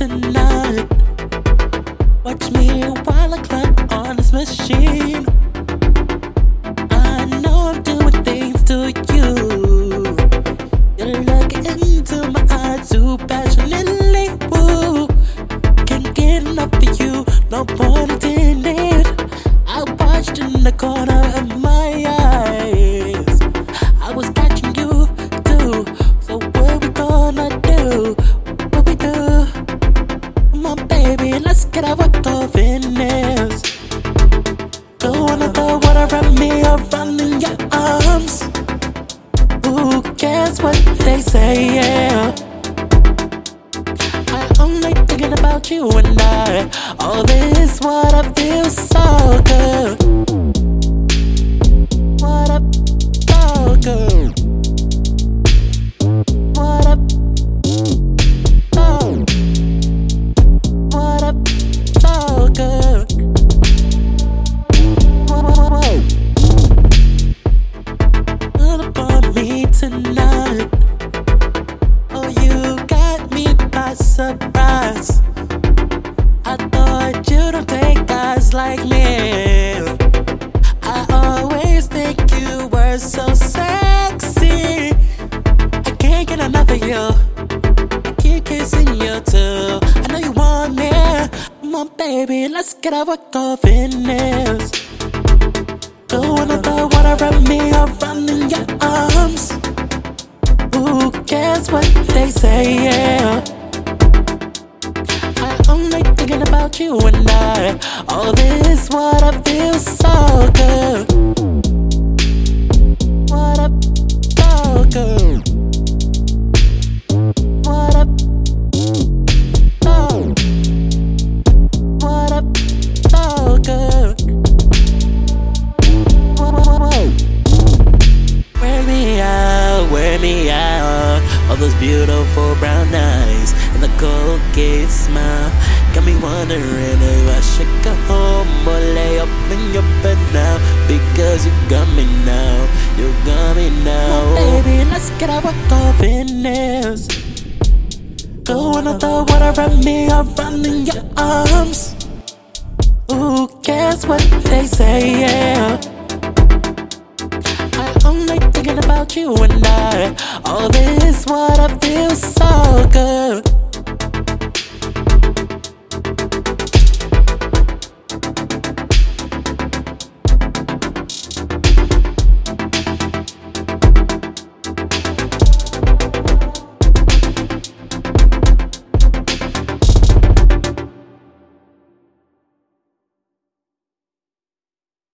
tonight. Watch me while I climb on this machine. I know I'm doing things to you. You look into my eyes too passionately. Woo. Can't get enough of you. No point let's get our work off in this. Don't wanna throw water around me or run in your arms. Who cares what they say? Yeah. I only thinking about you and I. All this, what I feel so I thought you don't take guys like me. I always think you were so sexy. I can't get enough of you. I keep kissing you too. I know you want me. Come on, baby, let's get our. Don't wanna throw water around me or run in your arms. Who cares what they say? Yeah. About you and I. All this, what I feel so good. What I so good. What I so. What I so good. Wear me out, wear me out. All those beautiful brown eyes and the cold Colgate smile. Got me wondering if I should go home or lay up in your bed now. Because you got me now, you got me now. baby, let's get our work off in this. Go on the water around me or run in your arms. Who cares what they say? Yeah. I only thinking about you and I. All this, what I feel so good.